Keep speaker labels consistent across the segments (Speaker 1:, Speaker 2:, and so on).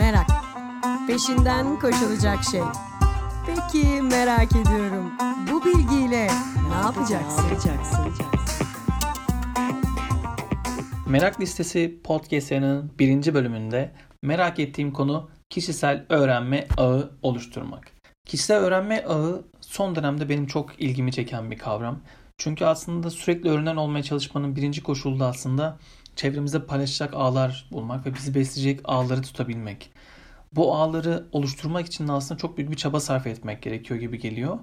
Speaker 1: Merak. Peşinden koşulacak şey. Peki merak ediyorum. Bu bilgiyle ne yapacaksın? Ne yapacaksın?
Speaker 2: Merak Listesi podcast'ının birinci bölümünde merak ettiğim konu kişisel öğrenme ağı oluşturmak. Kişisel öğrenme ağı son dönemde benim çok ilgimi çeken bir kavram. Çünkü aslında sürekli öğrenen olmaya çalışmanın birinci koşulu da aslında çevremizde paylaşacak ağlar bulmak ve bizi besleyecek ağları tutabilmek. Bu ağları oluşturmak için aslında çok büyük bir çaba sarf etmek gerekiyor gibi geliyor.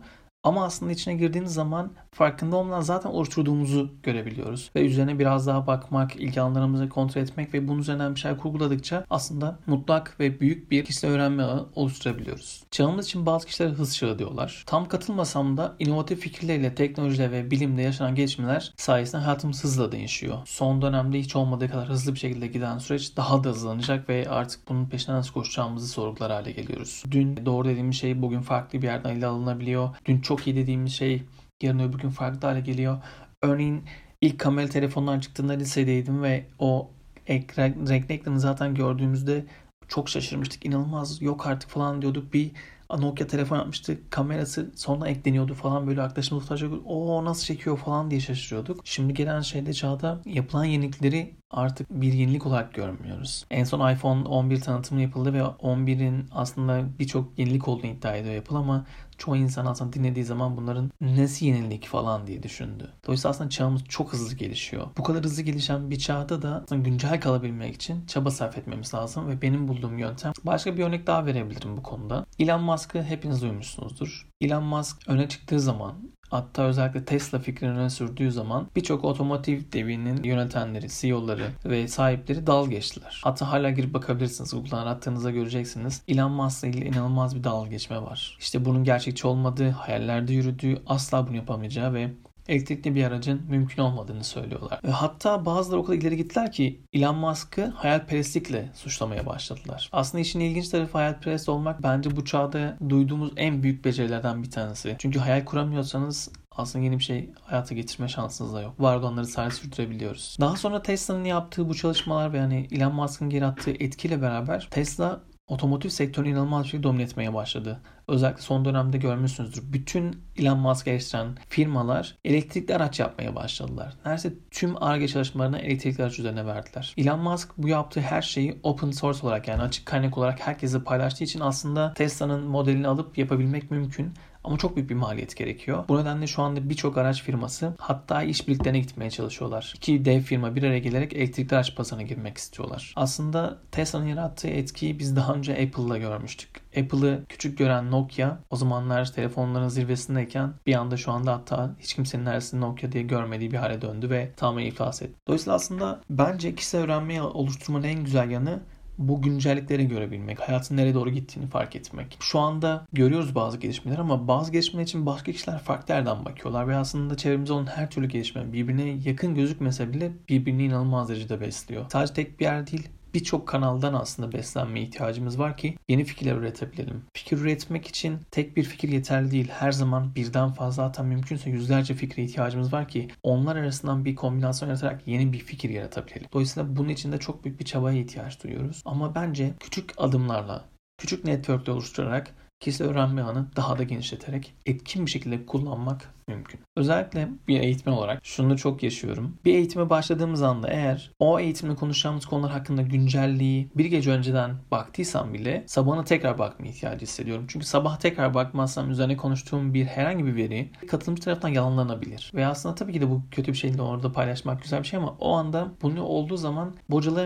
Speaker 2: Ama aslında içine girdiğiniz zaman farkında olmadan zaten oluşturduğumuzu görebiliyoruz. Ve üzerine biraz daha bakmak, ilgi alanlarımızı kontrol etmek ve bunun üzerinden bir şey kurguladıkça aslında mutlak ve büyük bir kişisel öğrenme ağı oluşturabiliyoruz. Çağımız için bazı kişiler hız çağı diyorlar. Tam katılmasam da inovatif fikirleriyle teknolojide ve bilimde yaşanan gelişmeler sayesinde hayatımız hızla değişiyor. Son dönemde hiç olmadığı kadar hızlı bir şekilde giden süreç daha da hızlanacak ve artık bunun peşinden nasıl koşacağımızı sorgular hale geliyoruz. Dün doğru dediğimiz şey bugün farklı bir yerden ele alınabiliyor. Dün çok iyi dediğimiz şey yarın öbür gün farklı hale geliyor. Örneğin ilk kamera telefonlar çıktığında lisedeydim ve o ekran, renkli ekranı zaten gördüğümüzde çok şaşırmıştık. İnanılmaz yok artık falan diyorduk. Bir Nokia telefon yapmıştı. Kamerası sonra ekleniyordu falan böyle arkadaşımız tutacak. O nasıl çekiyor falan diye şaşırıyorduk. Şimdi gelen şeyde çağda yapılan yenilikleri artık bir yenilik olarak görmüyoruz. En son iPhone 11 tanıtımı yapıldı ve 11'in aslında birçok yenilik olduğunu iddia ediyor Apple ama çoğu insan aslında dinlediği zaman bunların nesi yenilik falan diye düşündü. Dolayısıyla aslında çağımız çok hızlı gelişiyor. Bu kadar hızlı gelişen bir çağda da güncel kalabilmek için çaba sarf etmemiz lazım ve benim bulduğum yöntem başka bir örnek daha verebilirim bu konuda. Elon Musk'ı hepiniz duymuşsunuzdur. Elon Musk öne çıktığı zaman Hatta özellikle Tesla fikrini sürdüğü zaman birçok otomotiv devinin yönetenleri, CEO'ları ve sahipleri dal geçtiler. Hatta hala girip bakabilirsiniz. Google'dan arattığınızda göreceksiniz. Elon Musk ile inanılmaz bir dal geçme var. İşte bunun gerçekçi olmadığı, hayallerde yürüdüğü, asla bunu yapamayacağı ve elektrikli bir aracın mümkün olmadığını söylüyorlar. Ve hatta bazıları o kadar ileri gittiler ki Elon Musk'ı hayalperestlikle suçlamaya başladılar. Aslında işin ilginç tarafı hayalperest olmak bence bu çağda duyduğumuz en büyük becerilerden bir tanesi. Çünkü hayal kuramıyorsanız aslında yeni bir şey hayata getirme şansınız da yok. Var olanları sadece sürdürebiliyoruz. Daha sonra Tesla'nın yaptığı bu çalışmalar ve yani Elon Musk'ın geri attığı etkiyle beraber Tesla otomotiv sektörünü inanılmaz bir şekilde domine etmeye başladı. Özellikle son dönemde görmüşsünüzdür. Bütün Elon Musk eleştiren firmalar elektrikli araç yapmaya başladılar. Neredeyse tüm ARGE çalışmalarını elektrikli araç üzerine verdiler. Elon Musk bu yaptığı her şeyi open source olarak yani açık kaynak olarak herkese paylaştığı için aslında Tesla'nın modelini alıp yapabilmek mümkün. Ama çok büyük bir maliyet gerekiyor. Bu nedenle şu anda birçok araç firması hatta işbirliklerine gitmeye çalışıyorlar. İki dev firma bir araya gelerek elektrikli araç pazarına girmek istiyorlar. Aslında Tesla'nın yarattığı etkiyi biz daha önce Apple'la görmüştük. Apple'ı küçük gören Nokia o zamanlar telefonların zirvesindeyken bir anda şu anda hatta hiç kimsenin neresinde Nokia diye görmediği bir hale döndü ve tamamen iflas etti. Dolayısıyla aslında bence kişisel öğrenmeyi oluşturmanın en güzel yanı bu güncellikleri görebilmek, hayatın nereye doğru gittiğini fark etmek. Şu anda görüyoruz bazı gelişmeler ama bazı gelişmeler için başka kişiler farklı yerden bakıyorlar ve aslında çevremizde olan her türlü gelişme birbirine yakın gözükmese bile birbirini inanılmaz derecede besliyor. Sadece tek bir yer değil, birçok kanaldan aslında beslenmeye ihtiyacımız var ki yeni fikirler üretebilelim. Fikir üretmek için tek bir fikir yeterli değil. Her zaman birden fazla hatta mümkünse yüzlerce fikre ihtiyacımız var ki onlar arasından bir kombinasyon yaratarak yeni bir fikir yaratabilelim. Dolayısıyla bunun için de çok büyük bir çabaya ihtiyaç duyuyoruz. Ama bence küçük adımlarla, küçük networkler oluşturarak kişisel öğrenme alanı daha da genişleterek etkin bir şekilde kullanmak mümkün. Özellikle bir eğitmen olarak şunu çok yaşıyorum. Bir eğitime başladığımız anda eğer o eğitimde konuşacağımız konular hakkında güncelliği bir gece önceden baktıysam bile sabahına tekrar bakma ihtiyacı hissediyorum. Çünkü sabah tekrar bakmazsam üzerine konuştuğum bir herhangi bir veri katılımcı tarafından yalanlanabilir. Ve aslında tabii ki de bu kötü bir şeyle orada paylaşmak güzel bir şey ama o anda bunu olduğu zaman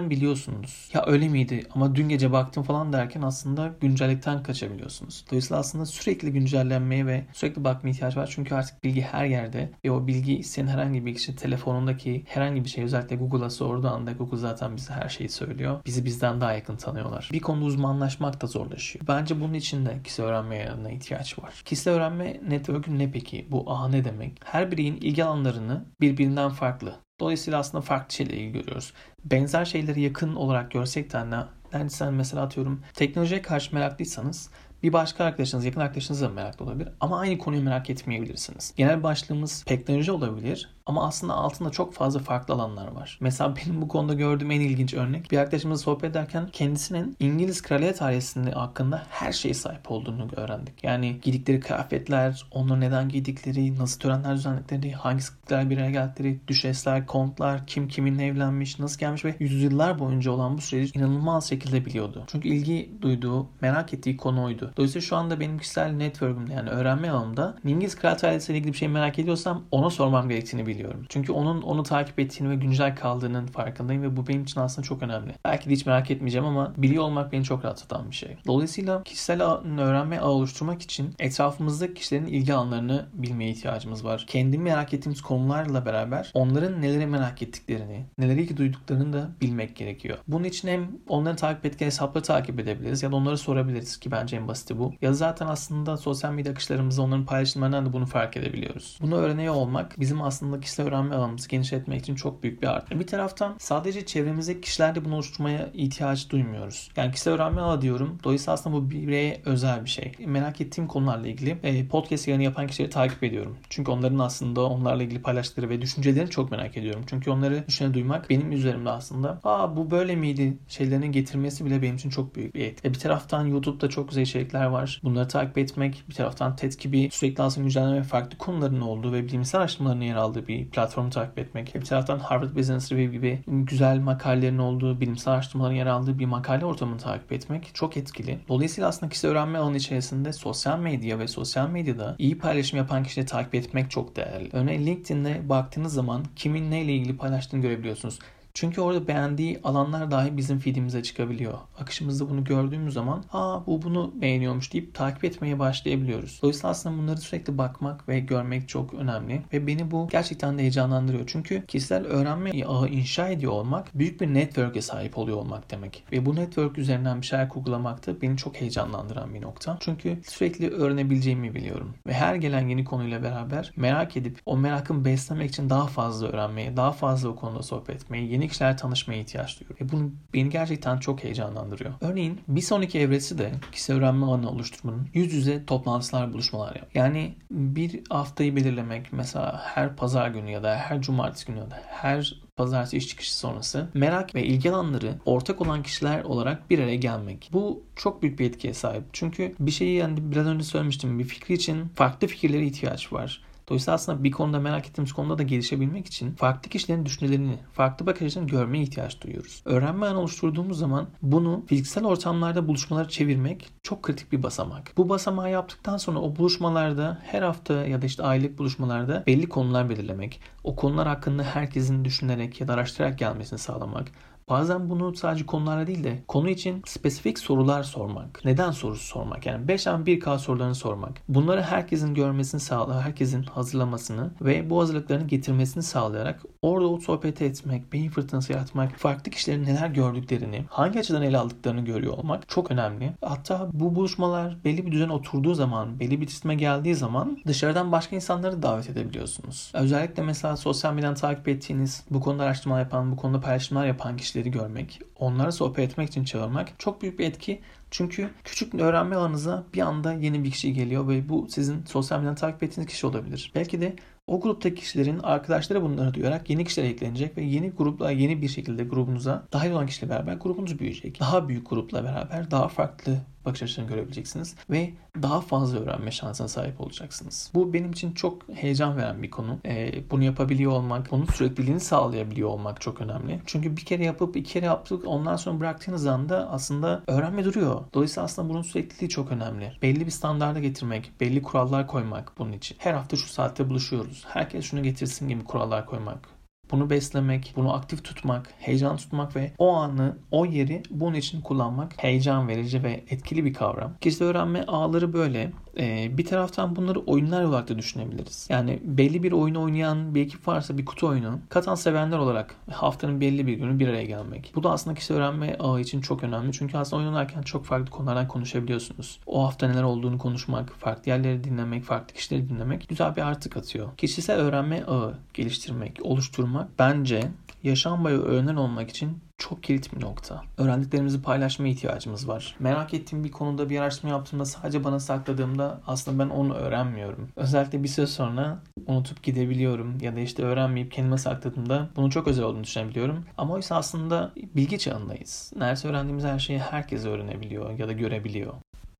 Speaker 2: biliyorsunuz. Ya öyle miydi ama dün gece baktım falan derken aslında güncellikten kaçabiliyorsunuz. Dolayısıyla aslında sürekli güncellenmeye ve sürekli bakma ihtiyaç var. Çünkü artık bilgi her yerde ve o bilgi senin herhangi bir kişi telefonundaki herhangi bir şey özellikle Google'a sorduğu anda Google zaten bize her şeyi söylüyor. Bizi bizden daha yakın tanıyorlar. Bir konuda uzmanlaşmak da zorlaşıyor. Bence bunun için de kişisel öğrenme yanına ihtiyaç var. Kişisel öğrenme network'ü ne peki? Bu aha ne demek? Her bireyin ilgi alanlarını birbirinden farklı. Dolayısıyla aslında farklı şeyle ilgi görüyoruz. Benzer şeyleri yakın olarak görsek de ne, yani sen mesela atıyorum teknolojiye karşı meraklıysanız bir başka arkadaşınız, yakın arkadaşınız da meraklı olabilir ama aynı konuyu merak etmeyebilirsiniz. Genel başlığımız teknoloji olabilir Ama aslında altında çok fazla farklı alanlar var. Mesela benim bu konuda gördüğüm en ilginç örnek bir arkadaşımızla sohbet ederken kendisinin İngiliz kraliyet ailesinin hakkında her şeye sahip olduğunu öğrendik. Yani giydikleri kıyafetler, onları neden giydikleri, nasıl törenler düzenledikleri, hangi sıklıklar bir araya geldikleri, düşesler, kontlar, kim kiminle evlenmiş, nasıl gelmiş ve yüzyıllar boyunca olan bu süreci inanılmaz şekilde biliyordu. Çünkü ilgi duyduğu, merak ettiği konu oydu. Dolayısıyla şu anda benim kişisel network'ümde yani öğrenme alanımda İngiliz kraliyet ailesiyle ilgili bir şey merak ediyorsam ona sormam gerektiğini biliyorum. Çünkü onun onu takip ettiğini ve güncel kaldığının farkındayım ve bu benim için aslında çok önemli. Belki de hiç merak etmeyeceğim ama biliyor olmak beni çok rahatlatan bir şey. Dolayısıyla kişisel öğrenme ağı oluşturmak için etrafımızdaki kişilerin ilgi alanlarını bilmeye ihtiyacımız var. Kendi merak ettiğimiz konularla beraber onların neleri merak ettiklerini, neleri ilgi duyduklarını da bilmek gerekiyor. Bunun için hem onları takip etken hesapları takip edebiliriz ya da onları sorabiliriz ki bence en basiti bu. Ya zaten aslında sosyal medya akışlarımızda onların paylaşımlarından da bunu fark edebiliyoruz. Bunu öğreniyor olmak bizim aslında kişisel öğrenme alanımızı genişletmek için çok büyük bir artı. Bir taraftan sadece çevremizdeki kişilerde bunu oluşturmaya ihtiyaç duymuyoruz. Yani kişisel öğrenme alanı diyorum. Dolayısıyla aslında bu bireye özel bir şey. Merak ettiğim konularla ilgili e, podcast yayını yapan kişileri takip ediyorum. Çünkü onların aslında onlarla ilgili paylaştıkları ve düşüncelerini çok merak ediyorum. Çünkü onları düşüne duymak benim üzerimde aslında. Aa bu böyle miydi? Şeylerini getirmesi bile benim için çok büyük bir etki. E, bir taraftan YouTube'da çok güzel içerikler var. Bunları takip etmek. Bir taraftan TED gibi sürekli aslında güncelleme ve farklı konuların olduğu ve bilimsel araştırmaların yer aldığı bir platformu takip etmek. Bir taraftan Harvard Business Review gibi güzel makalelerin olduğu, bilimsel araştırmaların yer aldığı bir makale ortamını takip etmek çok etkili. Dolayısıyla aslında kişisel öğrenme alanı içerisinde sosyal medya ve sosyal medyada iyi paylaşım yapan kişileri takip etmek çok değerli. Örneğin LinkedIn'de baktığınız zaman kimin neyle ilgili paylaştığını görebiliyorsunuz. Çünkü orada beğendiği alanlar dahi bizim feedimize çıkabiliyor. Akışımızda bunu gördüğümüz zaman aa bu bunu beğeniyormuş deyip takip etmeye başlayabiliyoruz. Dolayısıyla aslında bunları sürekli bakmak ve görmek çok önemli ve beni bu gerçekten de heyecanlandırıyor. Çünkü kişisel öğrenme ağı inşa ediyor olmak büyük bir network'e sahip oluyor olmak demek. Ve bu network üzerinden bir şeyler kurgulamak da beni çok heyecanlandıran bir nokta. Çünkü sürekli öğrenebileceğimi biliyorum. Ve her gelen yeni konuyla beraber merak edip o merakımı beslemek için daha fazla öğrenmeye, daha fazla o konuda sohbet etmeye, yeni yeni kişilerle tanışmaya ihtiyaç duyuyorum. Ve bunu beni gerçekten çok heyecanlandırıyor. Örneğin bir sonraki evresi de kişisel öğrenme alanı oluşturmanın yüz yüze toplantılar, buluşmalar yap. Yani bir haftayı belirlemek mesela her pazar günü ya da her cumartesi günü ya da her pazartesi iş çıkışı sonrası merak ve ilgi alanları ortak olan kişiler olarak bir araya gelmek. Bu çok büyük bir etkiye sahip. Çünkü bir şeyi yani biraz önce söylemiştim bir fikri için farklı fikirlere ihtiyaç var. Dolayısıyla aslında bir konuda merak ettiğimiz konuda da gelişebilmek için farklı kişilerin düşüncelerini, farklı bakış açılarını görmeye ihtiyaç duyuyoruz. Öğrenme alanı oluşturduğumuz zaman bunu fiziksel ortamlarda buluşmaları çevirmek çok kritik bir basamak. Bu basamağı yaptıktan sonra o buluşmalarda her hafta ya da işte aylık buluşmalarda belli konular belirlemek, o konular hakkında herkesin düşünerek ya da araştırarak gelmesini sağlamak, Bazen bunu sadece konularla değil de konu için spesifik sorular sormak. Neden sorusu sormak. Yani 5M1K sorularını sormak. Bunları herkesin görmesini sağlayarak, herkesin hazırlamasını ve bu hazırlıklarını getirmesini sağlayarak orada o sohbet etmek, beyin fırtınası yaratmak, farklı kişilerin neler gördüklerini, hangi açıdan ele aldıklarını görüyor olmak çok önemli. Hatta bu buluşmalar belli bir düzen oturduğu zaman, belli bir sisteme geldiği zaman dışarıdan başka insanları davet edebiliyorsunuz. Özellikle mesela sosyal medyadan takip ettiğiniz, bu konuda araştırma yapan, bu konuda paylaşımlar yapan kişileri görmek, onlara sohbet etmek için çağırmak çok büyük bir etki. Çünkü küçük öğrenme alanınıza bir anda yeni bir kişi geliyor ve bu sizin sosyal medyadan takip ettiğiniz kişi olabilir. Belki de o gruptaki kişilerin arkadaşları bunları duyarak yeni kişiler eklenecek ve yeni grupla yeni bir şekilde grubunuza dahil olan kişiyle beraber grubunuz büyüyecek. Daha büyük grupla beraber daha farklı bakış açılarını görebileceksiniz ve daha fazla öğrenme şansına sahip olacaksınız. Bu benim için çok heyecan veren bir konu. Ee, bunu yapabiliyor olmak, bunun sürekliliğini sağlayabiliyor olmak çok önemli. Çünkü bir kere yapıp iki kere yaptık ondan sonra bıraktığınız anda aslında öğrenme duruyor. Dolayısıyla aslında bunun sürekliliği çok önemli. Belli bir standarda getirmek, belli kurallar koymak bunun için. Her hafta şu saatte buluşuyoruz. Herkes şunu getirsin gibi kurallar koymak bunu beslemek, bunu aktif tutmak, heyecan tutmak ve o anı, o yeri bunun için kullanmak heyecan verici ve etkili bir kavram. Kişisel öğrenme ağları böyle. Ee, bir taraftan bunları oyunlar olarak da düşünebiliriz. Yani belli bir oyunu oynayan bir ekip varsa bir kutu oyunu, katan sevenler olarak haftanın belli bir günü bir araya gelmek. Bu da aslında kişisel öğrenme ağı için çok önemli. Çünkü aslında oyun oynarken çok farklı konulardan konuşabiliyorsunuz. O hafta neler olduğunu konuşmak, farklı yerleri dinlemek, farklı kişileri dinlemek güzel bir artı katıyor. Kişisel öğrenme ağı geliştirmek, oluşturmak bence yaşam boyu öğrenen olmak için çok kilit bir nokta. Öğrendiklerimizi paylaşma ihtiyacımız var. Merak ettiğim bir konuda bir araştırma yaptığımda sadece bana sakladığımda aslında ben onu öğrenmiyorum. Özellikle bir süre sonra unutup gidebiliyorum ya da işte öğrenmeyip kendime sakladığımda bunu çok özel olduğunu düşünebiliyorum. Ama oysa aslında bilgi çağındayız. Neredeyse öğrendiğimiz her şeyi herkes öğrenebiliyor ya da görebiliyor.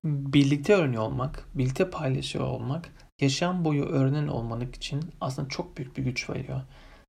Speaker 2: Birlikte öğreniyor olmak, birlikte paylaşıyor olmak yaşam boyu öğrenen olmanın için aslında çok büyük bir güç veriyor.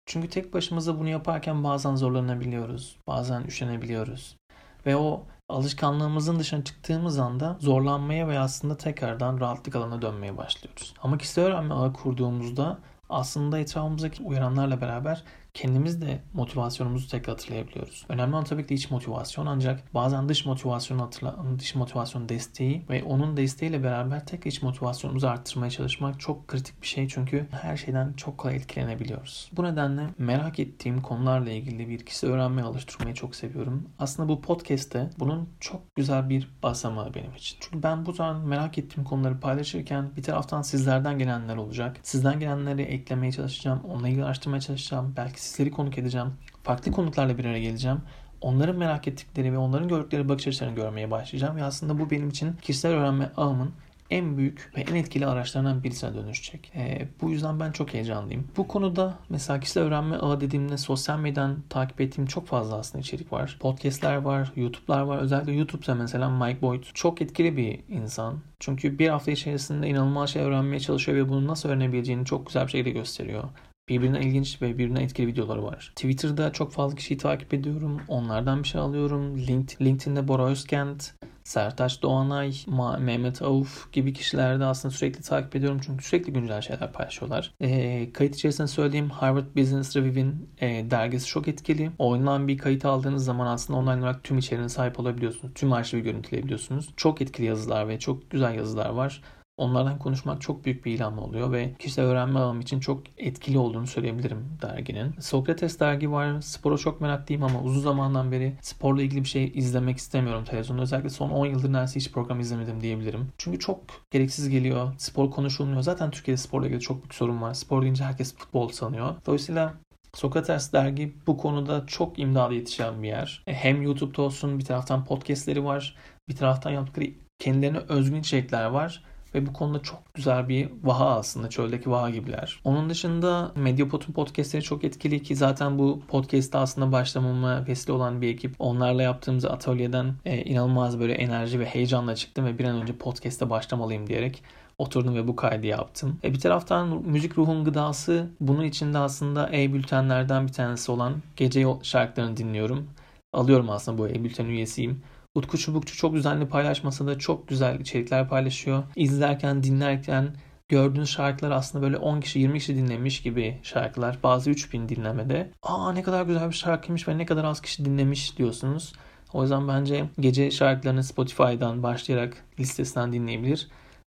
Speaker 2: Çünkü tek başımıza bunu yaparken bazen zorlanabiliyoruz, bazen üşenebiliyoruz. Ve o alışkanlığımızın dışına çıktığımız anda zorlanmaya ve aslında tekrardan rahatlık alanına dönmeye başlıyoruz. Ama kişisel öğrenme ağı kurduğumuzda aslında etrafımızdaki uyaranlarla beraber kendimiz de motivasyonumuzu tekrar hatırlayabiliyoruz. Önemli olan tabii ki iç motivasyon ancak bazen dış motivasyon hatırla, dış motivasyon desteği ve onun desteğiyle beraber tek iç motivasyonumuzu arttırmaya çalışmak çok kritik bir şey çünkü her şeyden çok kolay etkilenebiliyoruz. Bu nedenle merak ettiğim konularla ilgili bir kişi öğrenmeye alıştırmayı çok seviyorum. Aslında bu podcast'te bunun çok güzel bir basamağı benim için. Çünkü ben bu zaman merak ettiğim konuları paylaşırken bir taraftan sizlerden gelenler olacak. Sizden gelenleri eklemeye çalışacağım, onunla ilgili araştırmaya çalışacağım. Belki sizleri konuk edeceğim. Farklı konuklarla bir araya geleceğim. Onların merak ettikleri ve onların gördükleri bakış açılarını görmeye başlayacağım. Ve aslında bu benim için kişisel öğrenme ağımın en büyük ve en etkili araçlarından birisine dönüşecek. E, bu yüzden ben çok heyecanlıyım. Bu konuda mesela kişisel öğrenme ağı dediğimde sosyal medyadan takip ettiğim çok fazla aslında içerik var. Podcastler var, YouTube'lar var. Özellikle YouTube'da mesela Mike Boyd çok etkili bir insan. Çünkü bir hafta içerisinde inanılmaz şey öğrenmeye çalışıyor ve bunu nasıl öğrenebileceğini çok güzel bir şekilde gösteriyor. Birbirine ilginç ve birbirine etkili videoları var. Twitter'da çok fazla kişiyi takip ediyorum. Onlardan bir şey alıyorum. LinkedIn'de Bora Özkent, Sertaç Doğanay, Mehmet Avuf gibi kişileri de aslında sürekli takip ediyorum. Çünkü sürekli güncel şeyler paylaşıyorlar. E, kayıt içerisinde söyleyeyim Harvard Business Review'in e, dergisi çok etkili. Oyundan bir kayıt aldığınız zaman aslında online olarak tüm içeriğine sahip olabiliyorsunuz. Tüm arşivi görüntüleyebiliyorsunuz. Çok etkili yazılar ve çok güzel yazılar var. Onlardan konuşmak çok büyük bir ilham oluyor ve kişisel öğrenme alanım için çok etkili olduğunu söyleyebilirim derginin. Sokrates dergi var. Spora çok meraklıyım ama uzun zamandan beri sporla ilgili bir şey izlemek istemiyorum televizyonda. Özellikle son 10 yıldır neredeyse hiç program izlemedim diyebilirim. Çünkü çok gereksiz geliyor. Spor konuşulmuyor. Zaten Türkiye'de sporla ilgili çok büyük sorun var. Spor deyince herkes futbol sanıyor. Dolayısıyla Sokrates dergi bu konuda çok imdadı yetişen bir yer. E, hem YouTube'da olsun bir taraftan podcastleri var. Bir taraftan yaptıkları kendilerine özgün içerikler var ve bu konuda çok güzel bir vaha aslında. Çöldeki vaha gibiler. Onun dışında Mediapod'un podcastleri çok etkili ki zaten bu podcast'ta aslında başlamama vesile olan bir ekip. Onlarla yaptığımız atölyeden e, inanılmaz böyle enerji ve heyecanla çıktım ve bir an önce podcast'e başlamalıyım diyerek oturdum ve bu kaydı yaptım. E bir taraftan müzik ruhun gıdası bunun içinde aslında e-bültenlerden bir tanesi olan gece şarkılarını dinliyorum. Alıyorum aslında bu e-bülten üyesiyim. Utku Çubukçu çok düzenli paylaşmasa da çok güzel içerikler paylaşıyor. İzlerken, dinlerken gördüğünüz şarkılar aslında böyle 10 kişi 20 kişi dinlemiş gibi şarkılar. Bazı 3000 dinlemede. Aa ne kadar güzel bir şarkıymış ve ne kadar az kişi dinlemiş diyorsunuz. O yüzden bence gece şarkılarını Spotify'dan başlayarak listesinden dinleyebilir.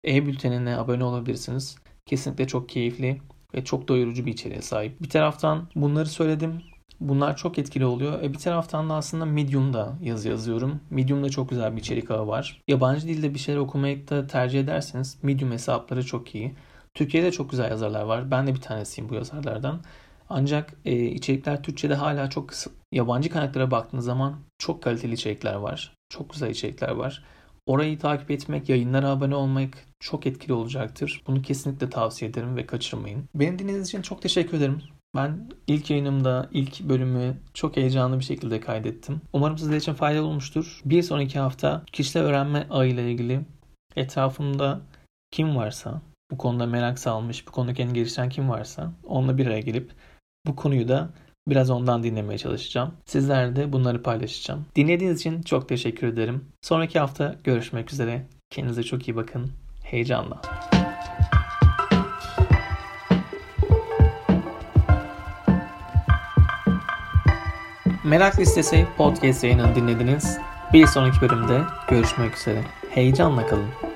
Speaker 2: E-bültenine abone olabilirsiniz. Kesinlikle çok keyifli ve çok doyurucu bir içeriğe sahip. Bir taraftan bunları söyledim. Bunlar çok etkili oluyor. E bir taraftan da aslında Medium'da yazı yazıyorum. Medium'da çok güzel bir içerik ağı var. Yabancı dilde bir şeyler okumayı da tercih ederseniz Medium hesapları çok iyi. Türkiye'de çok güzel yazarlar var. Ben de bir tanesiyim bu yazarlardan. Ancak e, içerikler Türkçe'de hala çok kısıt. Yabancı kaynaklara baktığınız zaman çok kaliteli içerikler var. Çok güzel içerikler var. Orayı takip etmek, yayınlara abone olmak çok etkili olacaktır. Bunu kesinlikle tavsiye ederim ve kaçırmayın. Beni dinlediğiniz için çok teşekkür ederim. Ben ilk yayınımda ilk bölümü çok heyecanlı bir şekilde kaydettim. Umarım sizler için faydalı olmuştur. Bir sonraki hafta kişisel öğrenme ağıyla ilgili etrafımda kim varsa, bu konuda merak salmış, bu konuda kendini geliştiren kim varsa onunla bir araya gelip bu konuyu da biraz ondan dinlemeye çalışacağım. Sizlerle de bunları paylaşacağım. Dinlediğiniz için çok teşekkür ederim. Sonraki hafta görüşmek üzere. Kendinize çok iyi bakın. Heyecanla. Merak Listesi podcast yayınını dinlediniz. Bir sonraki bölümde görüşmek üzere. Heyecanla kalın.